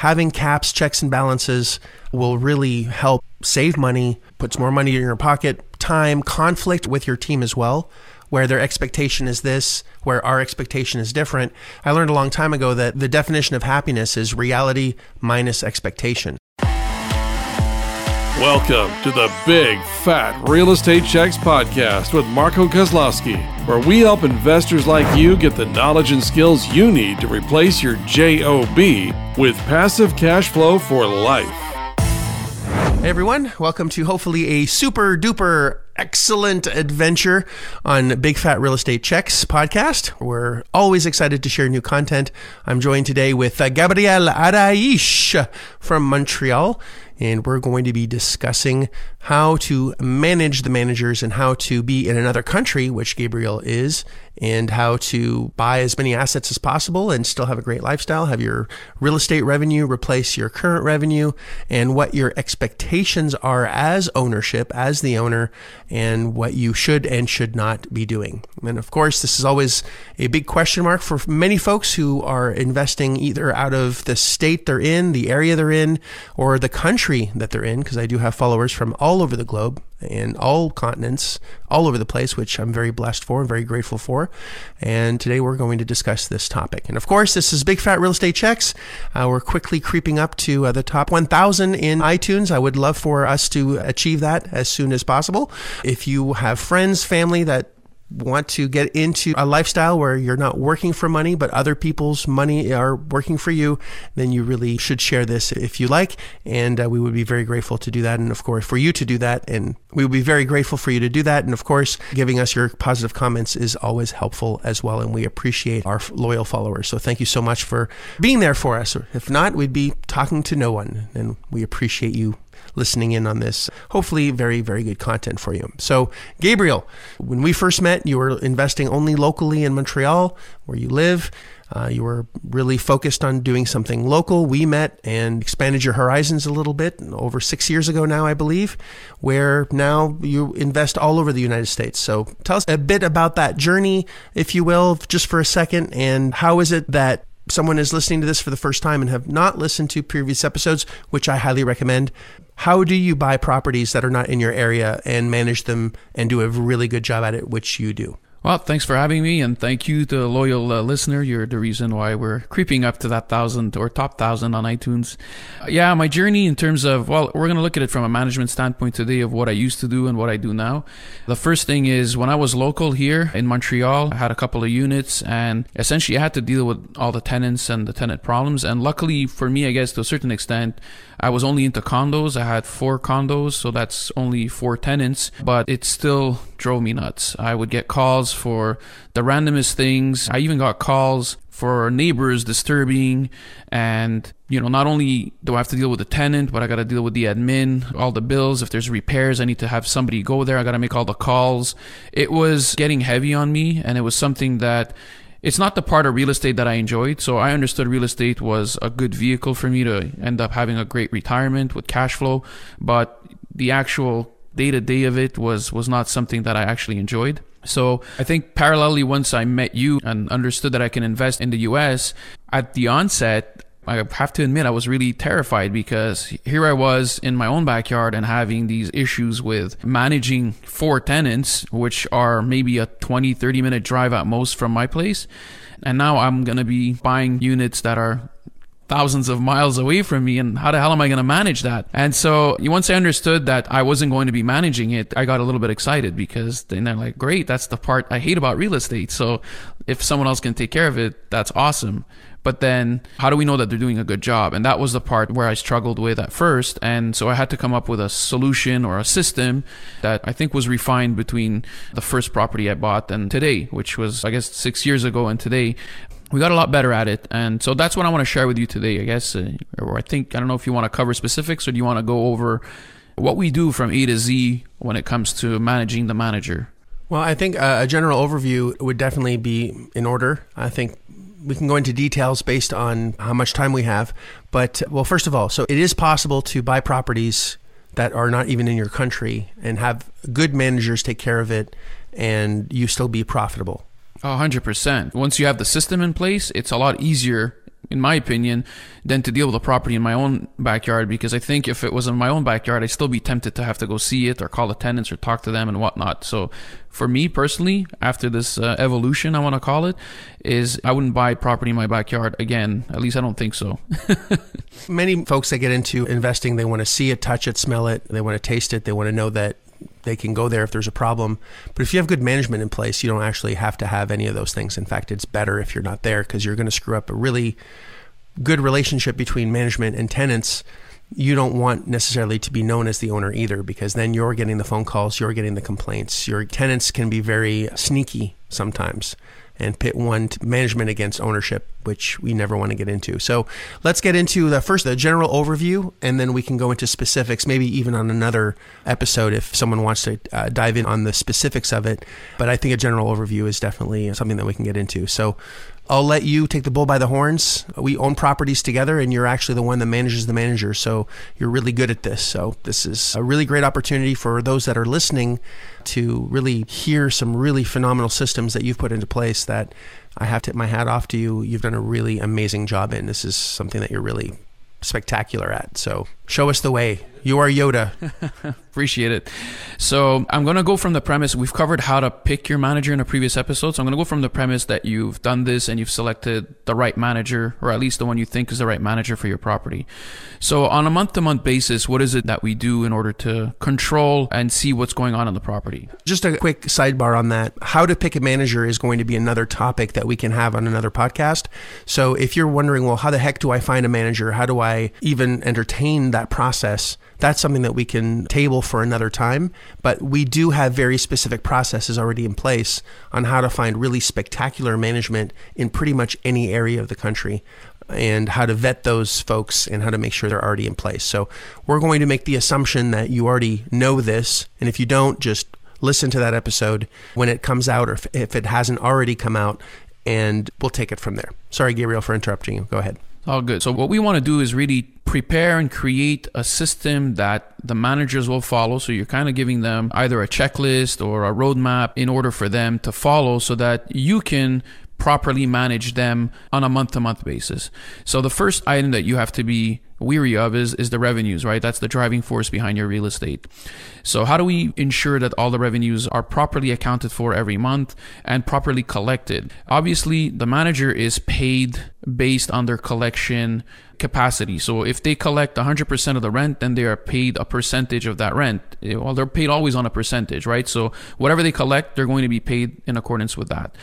having caps, checks, and balances will really help save money, puts more money in your pocket, time, conflict with your team as well where their expectation is this, where our expectation is different. I learned a long time ago that the definition of happiness is reality minus expectation. Welcome to the Big Fat Real Estate Checks podcast with Marco Kozlowski, where we help investors like you get the knowledge and skills you need to replace your JOB with passive cash flow for life. Hey everyone, welcome to hopefully a super duper excellent adventure on Big Fat Real Estate Checks podcast. We're always excited to share new content. I'm joined today with uh, Gabriel Araish from Montreal, and we're going to be discussing how to manage the managers and how to be in another country, which Gabriel is, and how to buy as many assets as possible and still have a great lifestyle, have your real estate revenue replace your current revenue, and what your expectations are as ownership, as the owner, and what you should and should not be doing. And of course, this is always a big question mark for many folks who are investing either out of the state they're in, the area they're in, or the country that they're in, because I do have followers from all over the globe and all continents, all over the place, which I'm very blessed for and very grateful for. And today we're going to discuss this topic. And of course, this is Big Fat Real Estate Checks. Uh, we're quickly creeping up to uh, the top 1,000 in iTunes. I would love for us to achieve that as soon as possible. If you have friends, family that want to get into a lifestyle where you're not working for money, but other people's money are working for you, then you really should share this if you like. And uh, we would be very grateful to do that. And of course, for you to do that. And we would be very grateful for you to do that. And of course, giving us your positive comments is always helpful as well. And we appreciate our loyal followers. So thank you so much for being there for us. If not, we'd be talking to no one. And we appreciate you listening in on this. Hopefully, very, very good content for you. So, Gabriel, when we first met, you were investing only locally in Montreal, where you live. Uh, you were really focused on doing something local. We met and expanded your horizons a little bit over six years ago now, I believe, where now you invest all over the United States. So tell us a bit about that journey, if you will, just for a second. And how is it that someone is listening to this for the first time and have not listened to previous episodes, which I highly recommend, how do you buy properties that are not in your area and manage them and do a really good job at it, which you do? Well, thanks for having me, and thank you, to the loyal uh, listener. You're the reason why we're creeping up to that thousand or top thousand on iTunes. Uh, yeah, my journey in terms of, well, we're going to look at it from a management standpoint today of what I used to do and what I do now. The first thing is when I was local here in Montreal, I had a couple of units, and essentially I had to deal with all the tenants and the tenant problems. And luckily for me, I guess to a certain extent, I was only into condos. I had four condos, so that's only four tenants, but it still drove me nuts. I would get calls for the randomest things. I even got calls for neighbors disturbing and you know not only do i have to deal with the tenant but i got to deal with the admin all the bills if there's repairs i need to have somebody go there i got to make all the calls it was getting heavy on me and it was something that it's not the part of real estate that I enjoyed. So I understood real estate was a good vehicle for me to end up having a great retirement with cash flow, but the actual day to day of it was was not something that I actually enjoyed. So I think parallelly, once I met you and understood that I can invest in the US, at the onset, I have to admit I was really terrified because here I was in my own backyard and having these issues with managing four tenants, which are maybe a 20, 30 minute drive at most from my place. And now I'm going to be buying units that are thousands of miles away from me and how the hell am I going to manage that? And so once I understood that I wasn't going to be managing it, I got a little bit excited because then they're like, great, that's the part I hate about real estate. So if someone else can take care of it, that's awesome. But then how do we know that they're doing a good job? And that was the part where I struggled with at first. And so I had to come up with a solution or a system that I think was refined between the first property I bought and today, which was, I guess, six years ago and today. We got a lot better at it. And so that's what I want to share with you today, I guess. Uh, or I think, I don't know if you want to cover specifics or do you want to go over what we do from A to Z when it comes to managing the manager? Well, I think a general overview would definitely be in order. I think we can go into details based on how much time we have. But, well, first of all, so it is possible to buy properties that are not even in your country and have good managers take care of it and you still be profitable. hundred percent. Once you have the system in place, it's a lot easier in my opinion, than to deal with a property in my own backyard. Because I think if it was in my own backyard, I'd still be tempted to have to go see it or call the tenants or talk to them and whatnot. So, for me personally, after this uh, evolution, I want to call it, is I wouldn't buy property in my backyard again. At least I don't think so. Many folks that get into investing, they want to see it, touch it, smell it, they want to taste it, they want to know that they can go there if there's a problem. But if you have good management in place, you don't actually have to have any of those things. In fact, it's better if you're not there because you're going to screw up a really good relationship between management and tenants. You don't want necessarily to be known as the owner either because then you're getting the phone calls, you're getting the complaints. Your tenants can be very sneaky sometimes and pit one management against ownership, which we never want to get into. So let's get into the first the general overview, and then we can go into specifics, maybe even on another episode if someone wants to uh, dive in on the specifics of it. But I think a general overview is definitely something that we can get into. So I'll let you take the bull by the horns. We own properties together, and you're actually the one that manages the manager. So you're really good at this. So this is a really great opportunity for those that are listening to really hear some really phenomenal systems that you've put into place that I have to tip my hat off to you. You've done a really amazing job in. This is something that you're really spectacular at. So show us the way. You are Yoda. Appreciate it. So I'm going to go from the premise we've covered how to pick your manager in a previous episode. So I'm going to go from the premise that you've done this and you've selected the right manager, or at least the one you think is the right manager for your property. So on a month to month basis, what is it that we do in order to control and see what's going on in the property? Just a quick sidebar on that. How to pick a manager is going to be another topic that we can have on another podcast. So if you're wondering, well, how the heck do I find a manager? How do I even entertain that process? That's something that we can table for another time. But we do have very specific processes already in place on how to find really spectacular management in pretty much any area of the country and how to vet those folks and how to make sure they're already in place. So we're going to make the assumption that you already know this. And if you don't, just listen to that episode when it comes out or if it hasn't already come out and we'll take it from there. Sorry, Gabriel, for interrupting you. Go ahead. All good. So what we want to do is really prepare and create a system that the managers will follow. So you're kind of giving them either a checklist or a roadmap in order for them to follow so that you can properly manage them on a month to month basis. So the first item that you have to be weary of is is the revenues, right? That's the driving force behind your real estate. So how do we ensure that all the revenues are properly accounted for every month and properly collected? Obviously, the manager is paid based on their collection capacity. So if they collect 100% of the rent, then they are paid a percentage of that rent. Eh, well, they're paid always on a percentage, right? So whatever they collect, they're going to be paid in accordance with that.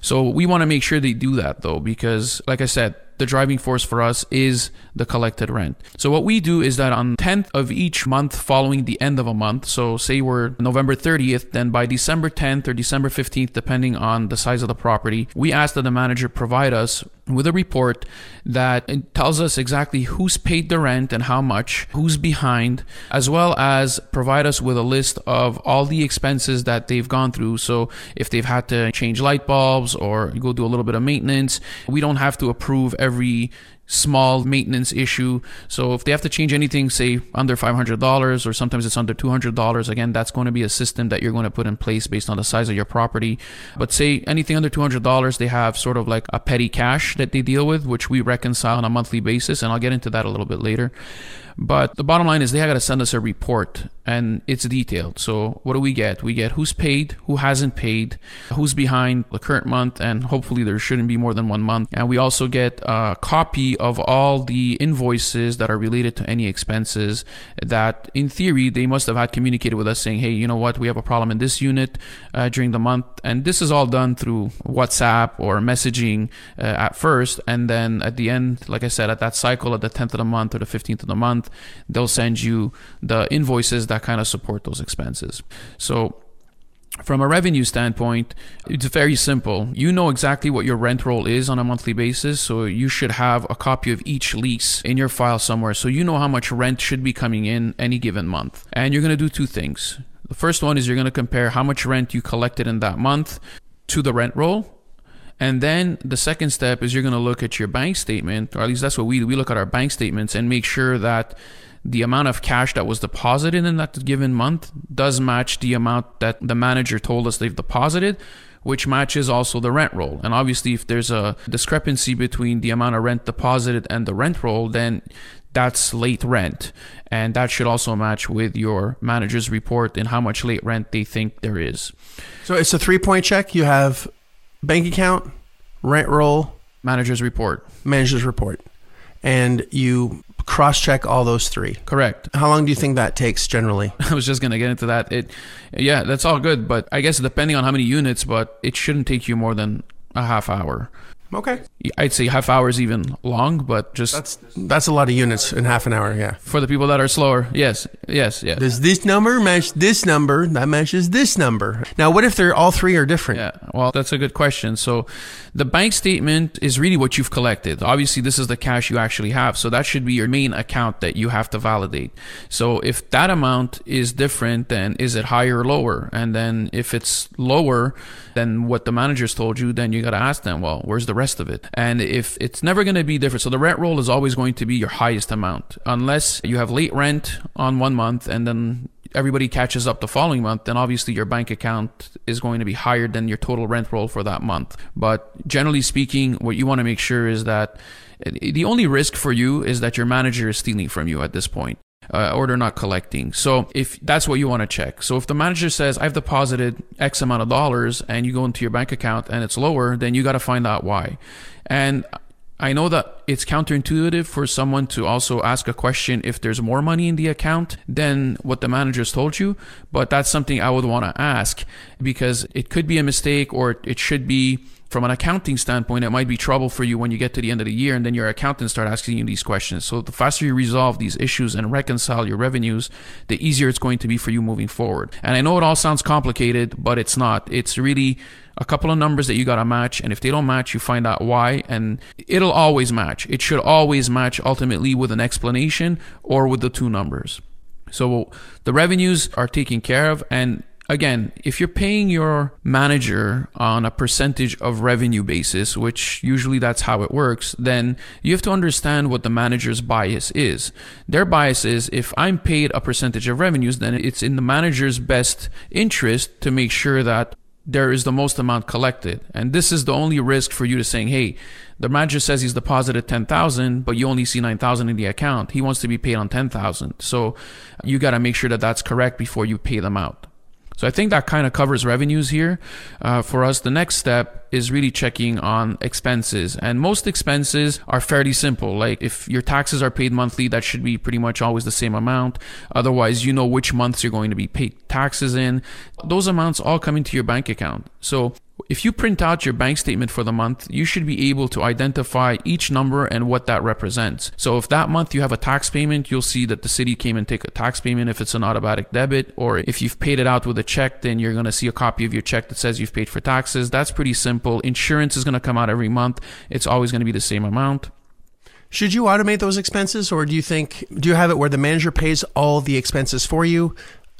So we want to make sure they do that though, because like I said, the driving force for us is the collected rent. So what we do is that on 10th of each month following the end of a month, so say we're November 30th, then by December 10th or December 15th, depending on the size of the property, we ask that the manager provide us with a report that tells us exactly who's paid the rent and how much, who's behind, as well as provide us with a list of all the expenses that they've gone through. So if they've had to change light bulbs or go do a little bit of maintenance, we don't have to approve every small maintenance issue. So if they have to change anything, say under $500 or sometimes it's under $200, again, that's going to be a system that you're going to put in place based on the size of your property. But say anything under $200, they have sort of like a petty cash that they deal with, which we reconcile on a monthly basis. And I'll get into that a little bit later. But the bottom line is they got to send us a report and it's detailed. So what do we get? We get who's paid, who hasn't paid, who's behind the current month, and hopefully there shouldn't be more than one month. And we also get a copy of all the invoices that are related to any expenses that in theory they must have had communicated with us saying, hey, you know what, we have a problem in this unit uh, during the month. And this is all done through WhatsApp or messaging uh, at first. And then at the end, like I said, at that cycle at the 10th of the month or the 15th of the month, they'll send you the invoices that kind of support those expenses. So from a revenue standpoint, it's very simple. You know exactly what your rent roll is on a monthly basis, so you should have a copy of each lease in your file somewhere so you know how much rent should be coming in any given month. And you're going to do two things. The first one is you're going to compare how much rent you collected in that month to the rent roll. And then the second step is you're going to look at your bank statement, or at least that's what we do. We look at our bank statements and make sure that the amount of cash that was deposited in that given month does match the amount that the manager told us they've deposited which matches also the rent roll. And obviously, if there's a discrepancy between the amount of rent deposited and the rent roll, then that's late rent. And that should also match with your manager's report and how much late rent they think there is. So it's a three point check. You have bank account, rent roll, Manager's report. manager's report, and you cross check all those three. Correct. How long do you think that takes generally? I was just gonna get into that. It, yeah, that's all good, but I guess depending on how many units, but it shouldn't take you more than a half hour. Okay. I'd say half hour is even long, but just That's that's a lot of units in half an hour, yeah. for the people that are slower, yes, yes, yes. Does this number match this number? That matches this number. Now, what if they're all three are different? Yeah, well, that's a good question. So, the bank statement is really what you've collected. Obviously, this is the cash you actually have. So, that should be your main account that you have to validate. So, if that amount is different, then is it higher or lower? And then, if it's lower than what the manager's told you, then you got to ask them, well, where's the rest of it? And if it's never going to be different, so the rent roll is always going to be your highest amount, unless you have late rent on one month and then everybody catches up the following month, then obviously your bank account is going to be higher than your total rent roll for that month. But generally speaking, what you want to make sure is that eh, the only risk for you is that your manager is stealing from you at this point. Uh, or they're not collecting. So if that's what you want to check. So if the manager says I've deposited X amount of dollars and you go into your bank account and it's lower, then you got to find out why. And I know that it's counterintuitive for someone to also ask a question if there's more money in the account than what the manager's told you, but that's something I would want to ask because it could be a mistake or it should be from an accounting standpoint, it might be trouble for you when you get to the end of the year and then your accountant start asking you these questions. So the faster you resolve these issues and reconcile your revenues, the easier it's going to be for you moving forward. And I know it all sounds complicated, but it's not. It's really a couple of numbers that you got to match and if they don't match you find out why and it'll always match it should always match ultimately with an explanation or with the two numbers so the revenues are taken care of and again, if you're paying your manager on a percentage of revenue basis, which usually that's how it works, then you have to understand what the manager's bias is. Their bias is if I'm paid a percentage of revenues, then it's in the manager's best interest to make sure that there is the most amount collected. And this is the only risk for you to saying, hey, the manager says he's deposited 10,000, but you only see 9,000 in the account. He wants to be paid on 10,000. So you got to make sure that that's correct before you pay them out. So I think that kind of covers revenues here. Uh, for us, the next step is really checking on expenses. And most expenses are fairly simple. Like if your taxes are paid monthly, that should be pretty much always the same amount. Otherwise, you know which months you're going to be paid taxes in. Those amounts all come into your bank account. So if you print out your bank statement for the month, you should be able to identify each number and what that represents. So if that month you have a tax payment, you'll see that the city came and take a tax payment if it's an automatic debit, or if you've paid it out with a check, then you're going to see a copy of your check that says you've paid for taxes. That's pretty simple. Insurance is going to come out every month. It's always going to be the same amount. Should you automate those expenses, or do you think do you have it where the manager pays all the expenses for you?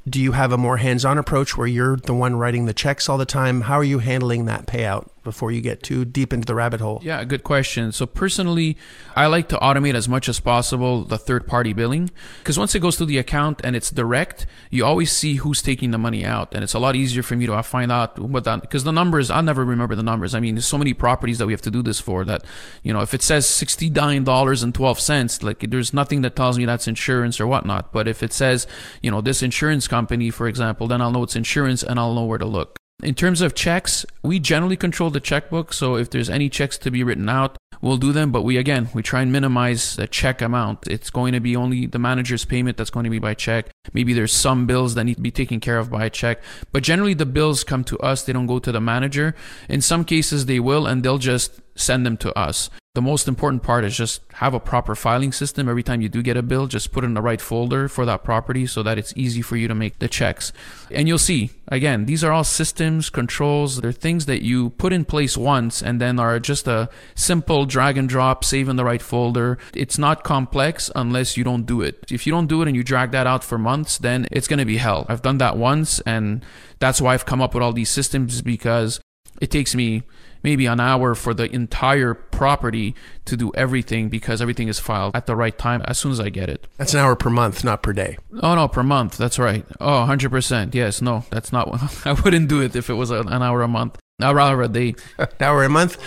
Do you have a more hands-on approach where you're the one writing the checks all the time? How are you handling that payout before you get too deep into the rabbit hole? Yeah, good question. So personally, I like to automate as much as possible the third-party billing because once it goes through the account and it's direct, you always see who's taking the money out, and it's a lot easier for me to uh, find out what that because the numbers I'll never remember the numbers. I mean, there's so many properties that we have to do this for that you know if it says sixty-nine dollars and twelve cents, like there's nothing that tells me that's insurance or whatnot. But if it says you know this insurance company, for example, then I'll know it's insurance and I'll know where to look. In terms of checks, we generally control the checkbook. So if there's any checks to be written out, we'll do them. But we, again, we try and minimize the check amount. It's going to be only the manager's payment that's going to be by check. Maybe there's some bills that need to be taken care of by a check. But generally, the bills come to us. They don't go to the manager. In some cases, they will, and they'll just send them to us. The most important part is just have a proper filing system. Every time you do get a bill, just put it in the right folder for that property so that it's easy for you to make the checks. And you'll see, again, these are all systems, controls. They're things that you put in place once and then are just a simple drag and drop, save in the right folder. It's not complex unless you don't do it. If you don't do it and you drag that out for months, then it's going to be hell. I've done that once and that's why I've come up with all these systems because it takes me maybe an hour for the entire property to do everything because everything is filed at the right time as soon as I get it. That's an hour per month, not per day. Oh, no, per month. That's right. Oh, 100%. Yes, no, that's not, I wouldn't do it if it was an hour a month. Now, rather a day. An hour a month.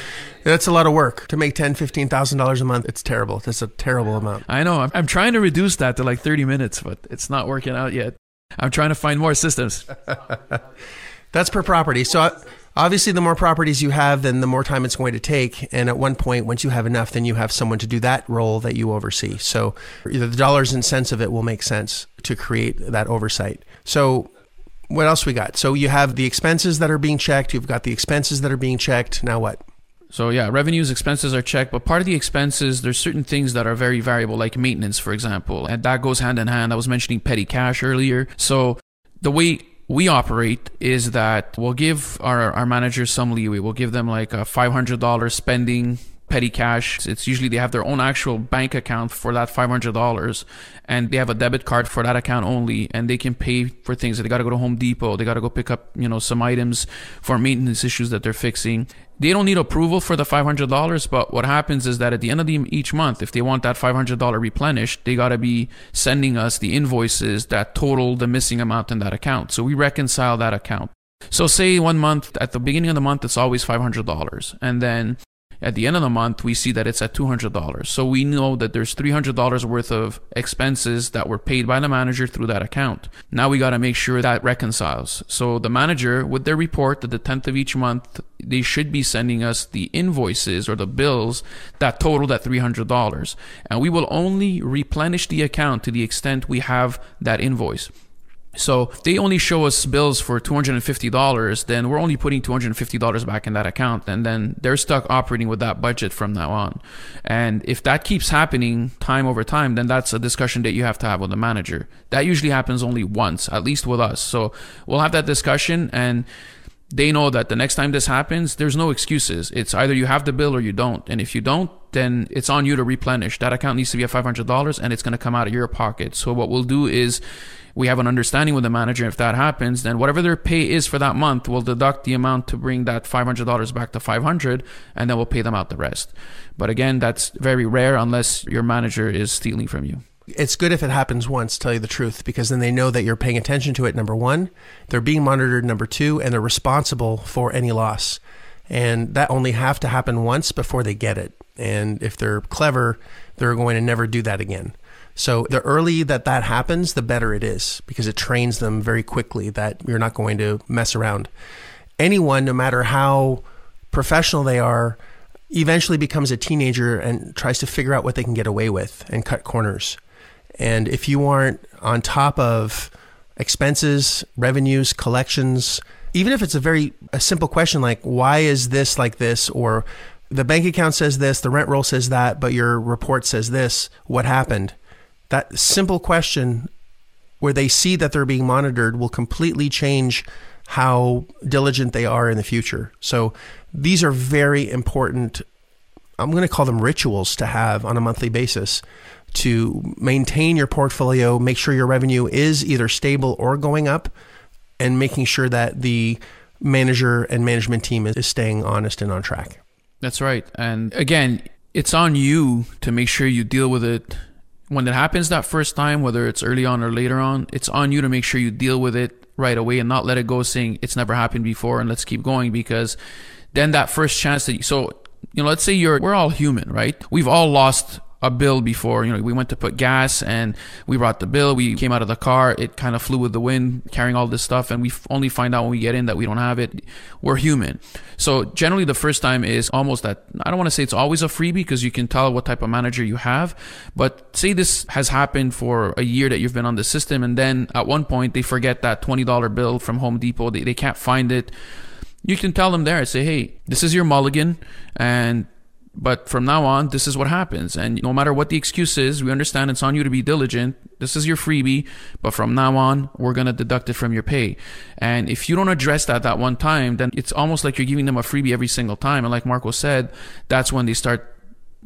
That's a lot of work to make ten, fifteen thousand dollars a month. It's terrible. That's a terrible amount. I know. I'm, I'm trying to reduce that to like 30 minutes, but it's not working out yet. I'm trying to find more systems. That's per property. So uh, obviously, the more properties you have, then the more time it's going to take. And at one point, once you have enough, then you have someone to do that role that you oversee. So either the dollars and cents of it will make sense to create that oversight. So what else we got? So you have the expenses that are being checked. You've got the expenses that are being checked. Now what? So yeah, revenues, expenses are checked, but part of the expenses, there's certain things that are very variable, like maintenance, for example, and that goes hand in hand. I was mentioning petty cash earlier. So the way we operate is that we'll give our, our managers some leeway. We'll give them like a $500 spending petty cash. It's usually they have their own actual bank account for that $500 and they have a debit card for that account only and they can pay for things. They got to go to Home Depot. They got to go pick up, you know, some items for maintenance issues that they're fixing. They don't need approval for the $500, but what happens is that at the end of the, each month, if they want that $500 replenished, they got to be sending us the invoices that total the missing amount in that account. So we reconcile that account. So say one month at the beginning of the month it's always $500 and then at the end of the month, we see that it's at $200. So we know that there's $300 worth of expenses that were paid by the manager through that account. Now we got to make sure that reconciles. So the manager, with their report at the 10th of each month, they should be sending us the invoices or the bills that total that $300. And we will only replenish the account to the extent we have that invoice. So if they only show us bills for $250, then we're only putting $250 back in that account. And then they're stuck operating with that budget from now on. And if that keeps happening time over time, then that's a discussion that you have to have with the manager. That usually happens only once, at least with us. So we'll have that discussion and they know that the next time this happens, there's no excuses. It's either you have the bill or you don't. And if you don't, then it's on you to replenish. That account needs to be at $500 and it's going to come out of your pocket. So what we'll do is we have an understanding with the manager. If that happens, then whatever their pay is for that month, we'll deduct the amount to bring that $500 back to 500 and then we'll pay them out the rest. But again, that's very rare unless your manager is stealing from you. It's good if it happens once, tell you the truth, because then they know that you're paying attention to it. Number one, they're being monitored. Number two, and they're responsible for any loss. And that only have to happen once before they get it. And if they're clever, they're going to never do that again. So the early that that happens, the better it is because it trains them very quickly that you're not going to mess around. Anyone, no matter how professional they are, eventually becomes a teenager and tries to figure out what they can get away with and cut corners. And if you aren't on top of expenses, revenues, collections, even if it's a very a simple question like why is this like this or the bank account says this, the rent roll says that, but your report says this, what happened? That simple question where they see that they're being monitored will completely change how diligent they are in the future. So these are very important I'm going to call them rituals to have on a monthly basis to maintain your portfolio, make sure your revenue is either stable or going up, and making sure that the manager and management team is staying honest and on track. That's right. And again, it's on you to make sure you deal with it when it happens that first time, whether it's early on or later on. It's on you to make sure you deal with it right away and not let it go saying it's never happened before and let's keep going because then that first chance that you, so you know, let's say you're, we're all human, right? We've all lost a bill before. You know, we went to put gas and we brought the bill. We came out of the car. It kind of flew with the wind, carrying all this stuff. And we only find out when we get in that we don't have it. We're human. So generally the first time is almost that, I don't want to say it's always a freebie because you can tell what type of manager you have. But say this has happened for a year that you've been on the system. And then at one point they forget that $20 bill from Home Depot. They, they can't find it you can tell them there, and say, hey, this is your mulligan, and but from now on, this is what happens. And no matter what the excuse is, we understand it's on you to be diligent. This is your freebie, but from now on, we're going to deduct it from your pay. And if you don't address that that one time, then it's almost like you're giving them a freebie every single time. And like Marco said, that's when they start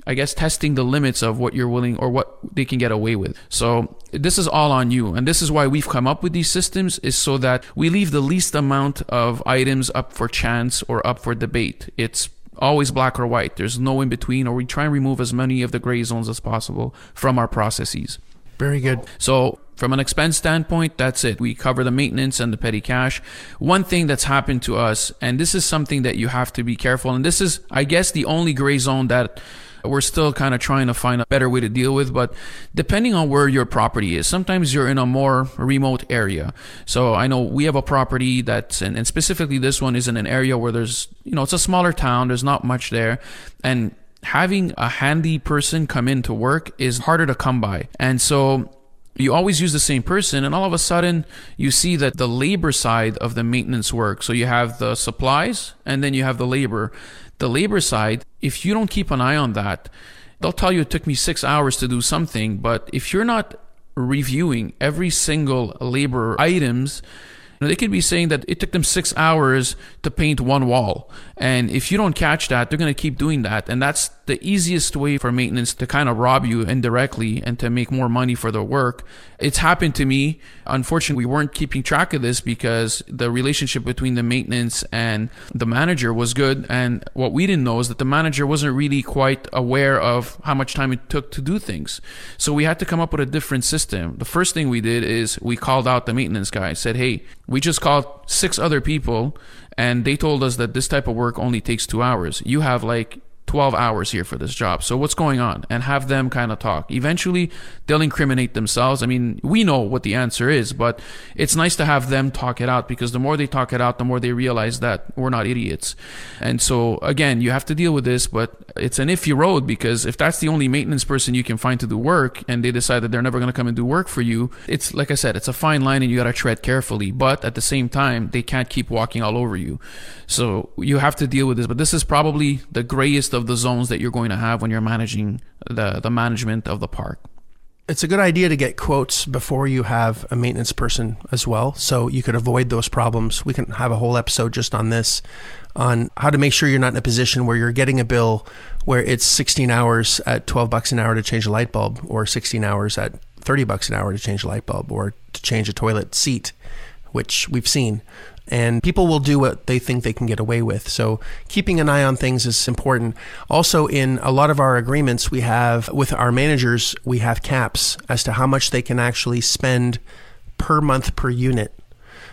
I guess testing the limits of what you're willing or what they can get away with. So this is all on you. And this is why we've come up with these systems is so that we leave the least amount of items up for chance or up for debate. It's always black or white. There's no in between or we try and remove as many of the gray zones as possible from our processes. Very good. So from an expense standpoint, that's it. We cover the maintenance and the petty cash. One thing that's happened to us, and this is something that you have to be careful, and this is, I guess, the only gray zone that we're still kind of trying to find a better way to deal with. But depending on where your property is, sometimes you're in a more remote area. So I know we have a property that's, and, and specifically this one is in an area where there's, you know, it's a smaller town, there's not much there. And having a handy person come in to work is harder to come by. And so you always use the same person and all of a sudden you see that the labor side of the maintenance work so you have the supplies and then you have the labor the labor side, if you don't keep an eye on that, they'll tell you it took me six hours to do something. But if you're not reviewing every single labor items, they could be saying that it took them six hours to paint one wall. And if you don't catch that, they're going to keep doing that. And that's the easiest way for maintenance to kind of rob you indirectly and to make more money for their work. It's happened to me. Unfortunately, we weren't keeping track of this because the relationship between the maintenance and the manager was good. And what we didn't know is that the manager wasn't really quite aware of how much time it took to do things. So we had to come up with a different system. The first thing we did is we called out the maintenance guy, said, Hey, we just called six other people and they told us that this type of work only takes two hours. You have like 12 hours here for this job. So what's going on? And have them kind of talk. Eventually, they'll incriminate themselves. I mean, we know what the answer is, but it's nice to have them talk it out because the more they talk it out, the more they realize that we're not idiots. And so again, you have to deal with this, but it's an iffy road because if that's the only maintenance person you can find to do work and they decide that they're never going to come and do work for you, it's like I said, it's a fine line and you got to tread carefully. But at the same time, they can't keep walking all over you. So you have to deal with this. But this is probably the grayest of of the zones that you're going to have when you're managing the, the management of the park. It's a good idea to get quotes before you have a maintenance person as well, so you could avoid those problems. We can have a whole episode just on this, on how to make sure you're not in a position where you're getting a bill where it's 16 hours at 12 bucks an hour to change a light bulb, or 16 hours at 30 bucks an hour to change a light bulb, or to change a toilet seat, which we've seen and people will do what they think they can get away with. So keeping an eye on things is important. Also, in a lot of our agreements, we have with our managers, we have caps as to how much they can actually spend per month per unit.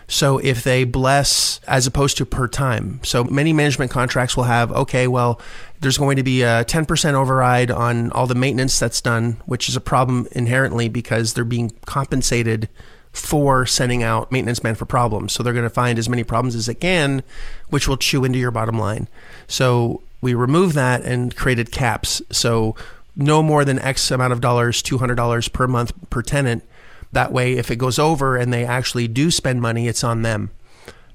So if they bless as opposed to per time. So many management contracts will have, okay, well, there's going to be a 10% override on all the maintenance that's done, which is a problem inherently because they're being compensated for sending out maintenance man for problems. So they're going to find as many problems as they can, which will chew into your bottom line. So we removed that and created caps. So no more than X amount of dollars, $200 per month per tenant. That way, if it goes over and they actually do spend money, it's on them.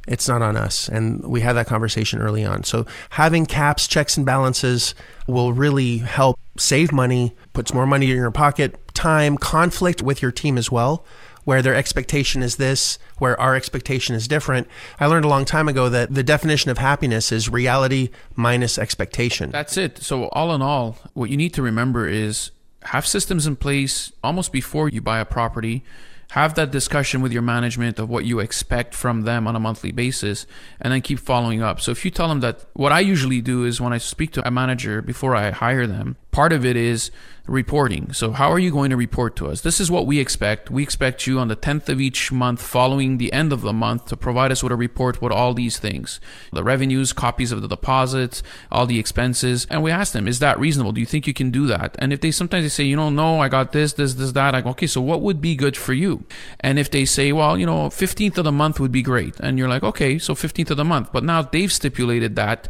It's not on us. And we had that conversation early on. So having caps, checks, and balances will really help save money, puts more money in your pocket, time, conflict with your team as well where their expectation is this, where our expectation is different. I learned a long time ago that the definition of happiness is reality minus expectation. That's it. So, all in all, what you need to remember is have systems in place almost before you buy a property. Have that discussion with your management of what you expect from them on a monthly basis and then keep following up. So, if you tell them that what I usually do is when I speak to a manager before I hire them, part of it is reporting. So, how are you going to report to us? This is what we expect. We expect you on the 10th of each month following the end of the month to provide us with a report with all these things the revenues, copies of the deposits, all the expenses. And we ask them, is that reasonable? Do you think you can do that? And if they sometimes they say, you know, no, I got this, this, this, that, I go, okay, so what would be good for you? And if they say, well, you know, 15th of the month would be great. And you're like, okay, so 15th of the month. But now they've stipulated that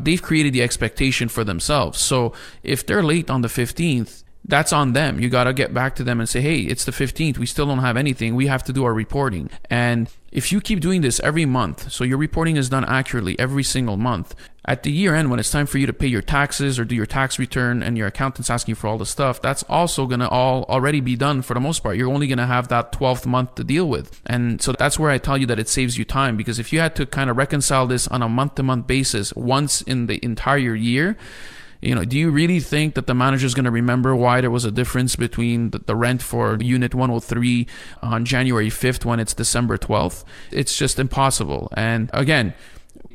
they've created the expectation for themselves. So if they're late on the 15th, that's on them. You got to get back to them and say, hey, it's the 15th. We still don't have anything. We have to do our reporting. And if you keep doing this every month, so your reporting is done accurately every single month, at the year end, when it's time for you to pay your taxes or do your tax return and your accountant's asking for all the stuff, that's also going to all already be done for the most part. You're only going to have that 12th month to deal with. And so that's where I tell you that it saves you time because if you had to kind of reconcile this on a month to month basis once in the entire year, you know, do you really think that the manager is going to remember why there was a difference between the, the, rent for Unit 103 on January 5th when it's December 12th? It's just impossible. And again,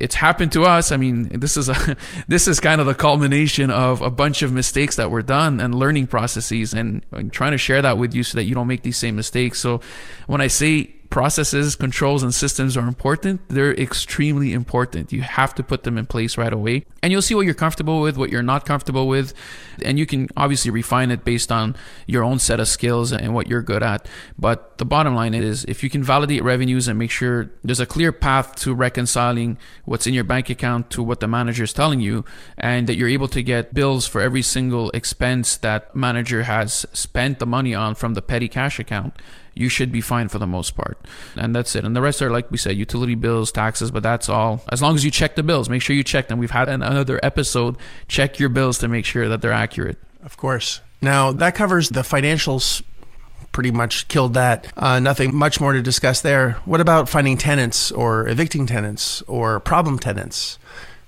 it's happened to us. I mean, this is a this is kind of the culmination of a bunch of mistakes that were done and learning processes, and I'm trying to share that with you so that you don't make these same mistakes. So, when I say processes, controls, and systems are important, they're extremely important. You have to put them in place right away. And you'll see what you're comfortable with, what you're not comfortable with. And you can obviously refine it based on your own set of skills and what you're good at. But the bottom line is if you can validate revenues and make sure there's a clear path to reconciling what's in your bank account to what the manager is telling you, and that you're able to get bills for every single expense that manager has spent the money on from the petty cash account you should be fine for the most part. And that's it. And the rest are, like we said, utility bills, taxes, but that's all. As long as you check the bills, make sure you check them. We've had another episode. Check your bills to make sure that they're accurate. Of course. Now, that covers the financials. Pretty much killed that. Uh, nothing much more to discuss there. What about finding tenants or evicting tenants or problem tenants?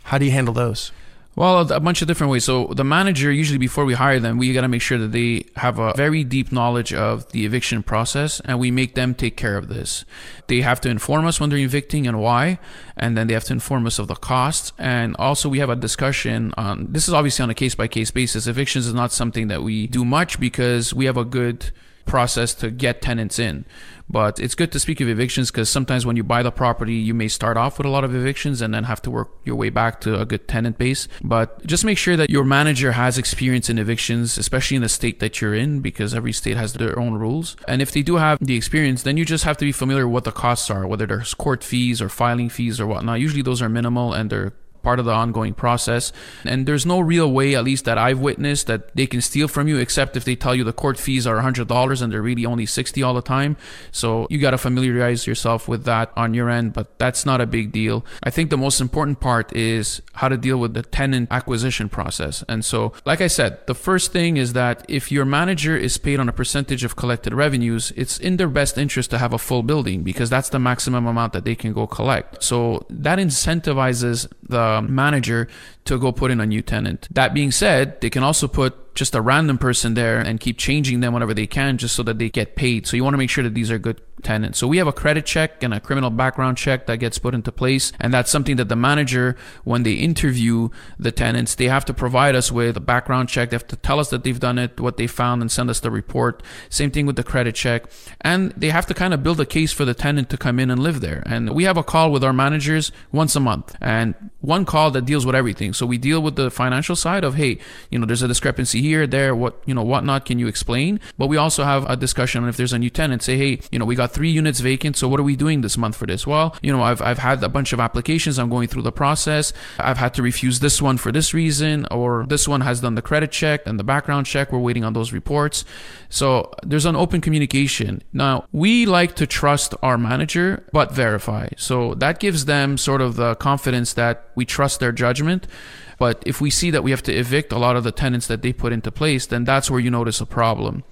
How do you handle those? Well, a bunch of different ways. So the manager, usually before we hire them, we got to make sure that they have a very deep knowledge of the eviction process and we make them take care of this. They have to inform us when they're evicting and why, and then they have to inform us of the costs. And also we have a discussion on, this is obviously on a case by case basis. Evictions is not something that we do much because we have a good process to get tenants in. But it's good to speak of evictions because sometimes when you buy the property, you may start off with a lot of evictions and then have to work your way back to a good tenant base. But just make sure that your manager has experience in evictions, especially in the state that you're in, because every state has their own rules. And if they do have the experience, then you just have to be familiar with what the costs are, whether there's court fees or filing fees or whatnot. Usually those are minimal and they're part of the ongoing process. And there's no real way, at least that I've witnessed, that they can steal from you except if they tell you the court fees are $100 and they're really only 60 all the time. So you got to familiarize yourself with that on your end, but that's not a big deal. I think the most important part is how to deal with the tenant acquisition process. And so, like I said, the first thing is that if your manager is paid on a percentage of collected revenues, it's in their best interest to have a full building because that's the maximum amount that they can go collect. So that incentivizes the manager to go put in a new tenant. That being said, they can also put just a random person there and keep changing them whenever they can just so that they get paid. So you want to make sure that these are good tenants. So we have a credit check and a criminal background check that gets put into place. And that's something that the manager, when they interview the tenants, they have to provide us with a background check. They have to tell us that they've done it, what they found, and send us the report. Same thing with the credit check. And they have to kind of build a case for the tenant to come in and live there. And we have a call with our managers once a month and one call that deals with everything. So we deal with the financial side of, hey, you know, there's a discrepancy here, there, what, you know, whatnot can you explain? But we also have a discussion on if there's a new tenant, say, hey, you know, we got three units vacant. So what are we doing this month for this? Well, you know, I've, I've had a bunch of applications. I'm going through the process. I've had to refuse this one for this reason, or this one has done the credit check and the background check. We're waiting on those reports. So there's an open communication. Now, we like to trust our manager, but verify. So that gives them sort of the confidence that we trust their judgment. But if we see that we have to evict a lot of the tenants that they put into place, then that's where you notice a problem.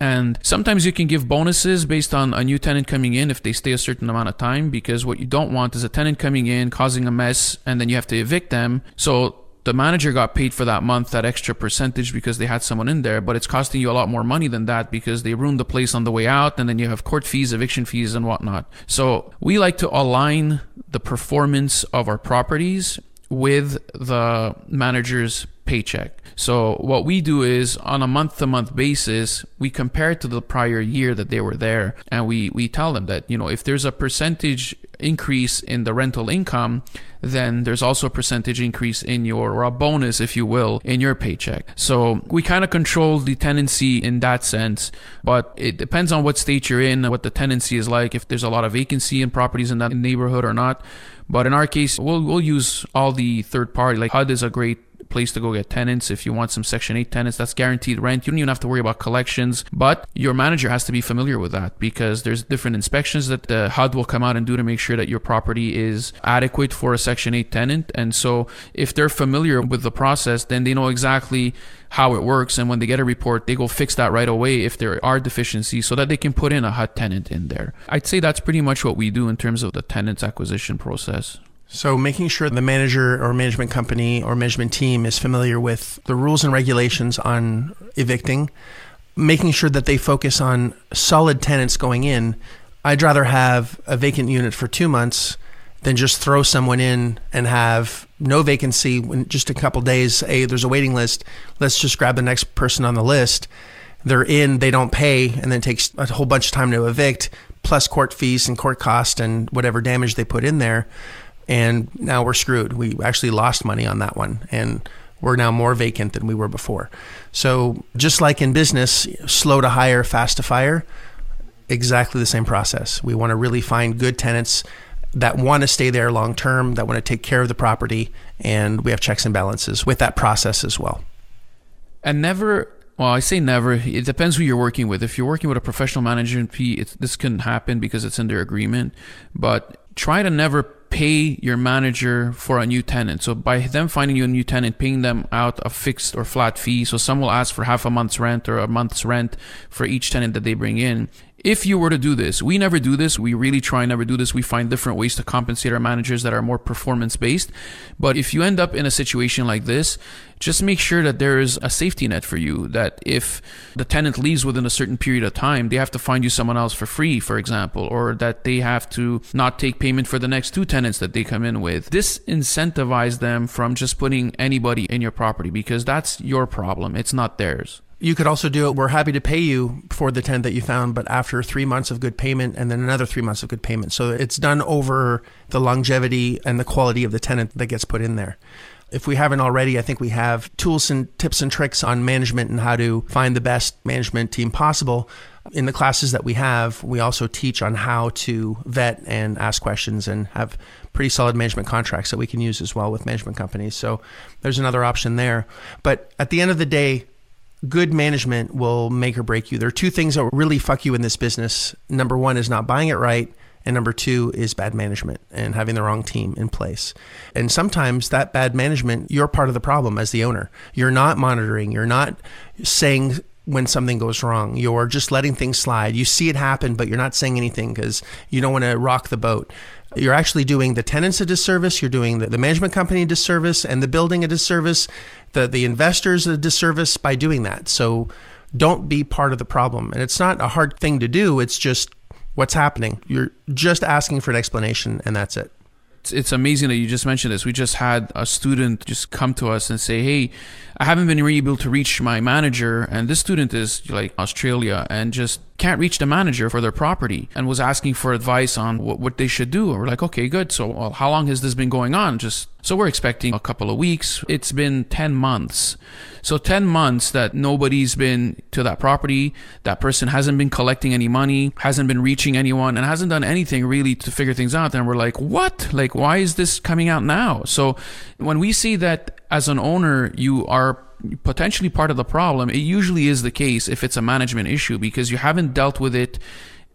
And sometimes you can give bonuses based on a new tenant coming in if they stay a certain amount of time, because what you don't want is a tenant coming in, causing a mess, and then you have to evict them. So the manager got paid for that month that extra percentage because they had someone in there, but it's costing you a lot more money than that because they ruined the place on the way out, and then you have court fees, eviction fees, and whatnot. So we like to align the performance of our properties with the manager's paycheck. So what we do is on a month to month basis, we compare to the prior year that they were there and we we tell them that, you know, if there's a percentage increase in the rental income, then there's also a percentage increase in your or a bonus if you will in your paycheck. So we kind of control the tenancy in that sense, but it depends on what state you're in, what the tenancy is like, if there's a lot of vacancy in properties in that neighborhood or not. But in our case, we'll we'll use all the third party. Like HUD is a great place to go get tenants. If you want some Section 8 tenants, that's guaranteed rent. You don't even have to worry about collections, but your manager has to be familiar with that because there's different inspections that the HUD will come out and do to make sure that your property is adequate for a Section 8 tenant. And so if they're familiar with the process, then they know exactly how it works. And when they get a report, they go fix that right away if there are deficiencies so that they can put in a HUD tenant in there. I'd say that's pretty much what we do in terms of the tenants acquisition process. So, making sure the manager or management company or management team is familiar with the rules and regulations on evicting, making sure that they focus on solid tenants going in. I'd rather have a vacant unit for two months than just throw someone in and have no vacancy in just a couple days. Hey, there's a waiting list. Let's just grab the next person on the list. They're in, they don't pay, and then takes a whole bunch of time to evict, plus court fees and court cost and whatever damage they put in there. And now we're screwed. We actually lost money on that one. And we're now more vacant than we were before. So, just like in business, slow to hire, fast to fire, exactly the same process. We want to really find good tenants that want to stay there long term, that want to take care of the property, and we have checks and balances with that process as well. And never, well, I say never. It depends who you're working with. If you're working with a professional management fee, this can happen because it's in their agreement. But try to never pay your manager for a new tenant. So by them finding you a new tenant, paying them out a fixed or flat fee. So some will ask for half a month's rent or a month's rent for each tenant that they bring in. If you were to do this, we never do this. We really try and never do this. We find different ways to compensate our managers that are more performance based. But if you end up in a situation like this, just make sure that there is a safety net for you. That if the tenant leaves within a certain period of time, they have to find you someone else for free, for example, or that they have to not take payment for the next two tenants that they come in with. This incentivizes them from just putting anybody in your property because that's your problem. It's not theirs. You could also do it. We're happy to pay you for the tenant that you found, but after three months of good payment and then another three months of good payment. So it's done over the longevity and the quality of the tenant that gets put in there. If we haven't already, I think we have tools and tips and tricks on management and how to find the best management team possible. In the classes that we have, we also teach on how to vet and ask questions and have pretty solid management contracts that we can use as well with management companies. So there's another option there. But at the end of the day, good management will make or break you. There are two things that really fuck you in this business. Number one is not buying it right. And number two is bad management and having the wrong team in place. And sometimes that bad management, you're part of the problem as the owner. You're not monitoring, you're not saying when something goes wrong. You're just letting things slide. You see it happen, but you're not saying anything because you don't want to rock the boat. You're actually doing the tenants a disservice, you're doing the, the management company a disservice, and the building a disservice, the, the investors a disservice by doing that. So don't be part of the problem. And it's not a hard thing to do, it's just what's happening. You're just asking for an explanation, and that's it. It's, amazing that you just mentioned this. We just had a student just come to us and say, "Hey, I haven't been able to reach my manager, and this student is like Australia and just can't reach the manager for their property and was asking for advice on what, what they should do. And we're like, okay, good. So, well, how long has this been going on? Just so we're expecting a couple of weeks. It's been 10 months. So 10 months that nobody's been to that property. That person hasn't been collecting any money, hasn't been reaching anyone, and hasn't done anything really to figure things out. And we're like, what? Like, why is this coming out now? So when we see that as an owner, you are potentially part of the problem, it usually is the case if it's a management issue because you haven't dealt with it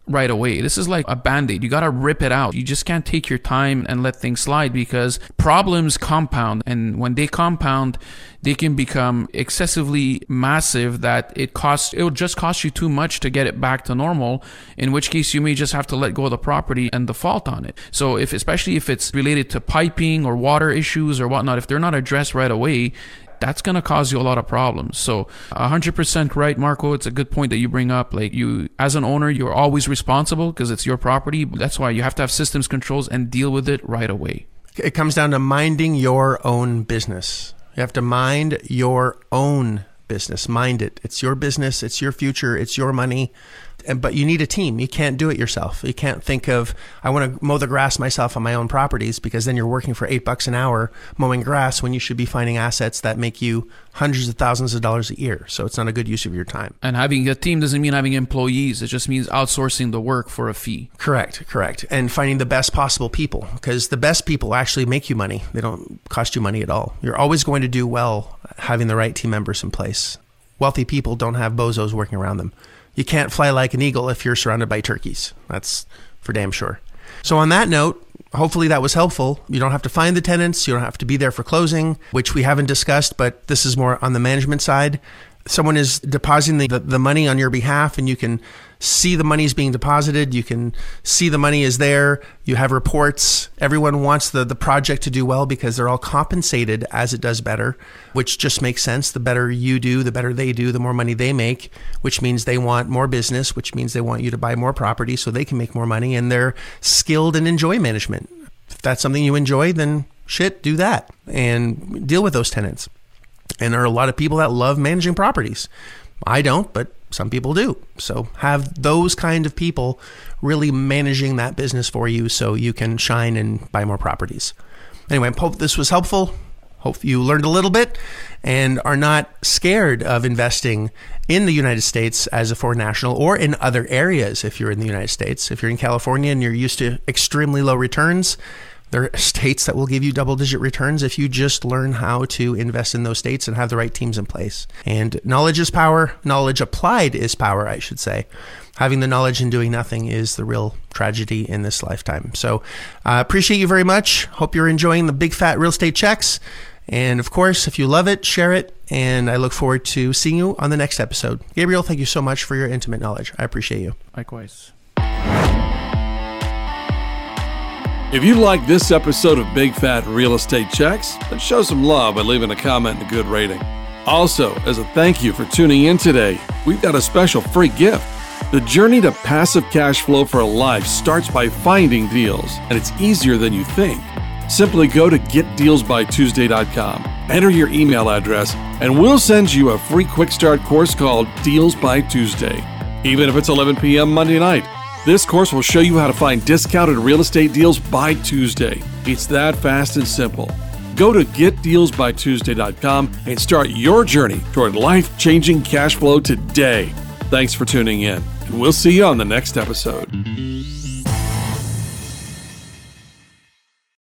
right away. This is like a band aid. You got to rip it out. You just can't take your time and let things slide because problems compound. And when they compound, they can become excessively massive that it costs, it will just cost you too much to get it back to normal. In which case, you may just have to let go of the property and default on it. So, if, especially if it's related to piping or water issues or whatnot, if they're not addressed right away, that's going to cause you a lot of problems. So 100% right, Marco. It's a good point that you bring up. Like you, as an owner, you're always responsible because it's your property. That's why you have to have systems controls and deal with it right away. It comes down to minding your own business. You have to mind your own business. Mind it. It's your business. It's your future. It's your money but you need a team. You can't do it yourself. You can't think of I want to mow the grass myself on my own properties because then you're working for eight bucks an hour mowing grass when you should be finding assets that make you hundreds of thousands of dollars a year. So it's not a good use of your time. And having a team doesn't mean having employees. It just means outsourcing the work for a fee. Correct, correct. And finding the best possible people because the best people actually make you money. They don't cost you money at all. You're always going to do well having the right team members in place. Wealthy people don't have bozos working around them you can't fly like an eagle if you're surrounded by turkeys. That's for damn sure. So, on that note, hopefully that was helpful. You don't have to find the tenants, you don't have to be there for closing, which we haven't discussed, but this is more on the management side. Someone is depositing the, the money on your behalf, and you can see the money is being deposited. You can see the money is there. You have reports. Everyone wants the, the project to do well because they're all compensated as it does better, which just makes sense. The better you do, the better they do, the more money they make, which means they want more business, which means they want you to buy more property so they can make more money. And they're skilled and enjoy management. If that's something you enjoy, then shit, do that and deal with those tenants. And there are a lot of people that love managing properties. I don't, but some people do. So have those kind of people really managing that business for you so you can shine and buy more properties. Anyway, I hope this was helpful. Hope you learned a little bit and are not scared of investing in the United States as a foreign national or in other areas if you're in the United States. If you're in California and you're used to extremely low returns, there are states that will give you double digit returns if you just learn how to invest in those states and have the right teams in place. And knowledge is power. Knowledge applied is power, I should say. Having the knowledge and doing nothing is the real tragedy in this lifetime. So, I uh, appreciate you very much. Hope you're enjoying the big fat real estate checks. And of course, if you love it, share it. And I look forward to seeing you on the next episode. Gabriel, thank you so much for your intimate knowledge. I appreciate you. Likewise. If you like this episode of Big Fat Real Estate Checks, then show some love by leaving a comment and a good rating. Also, as a thank you for tuning in today, we've got a special free gift. The journey to passive cash flow for a life starts by finding deals, and it's easier than you think. Simply go to getdealsbytuesday.com, enter your email address, and we'll send you a free quick start course called Deals by Tuesday. Even if it's 11 p.m. Monday night, this course will show you how to find discounted real estate deals by Tuesday. It's that fast and simple. Go to getdealsbytuesday.com and start your journey toward life changing cash flow today. Thanks for tuning in, and we'll see you on the next episode.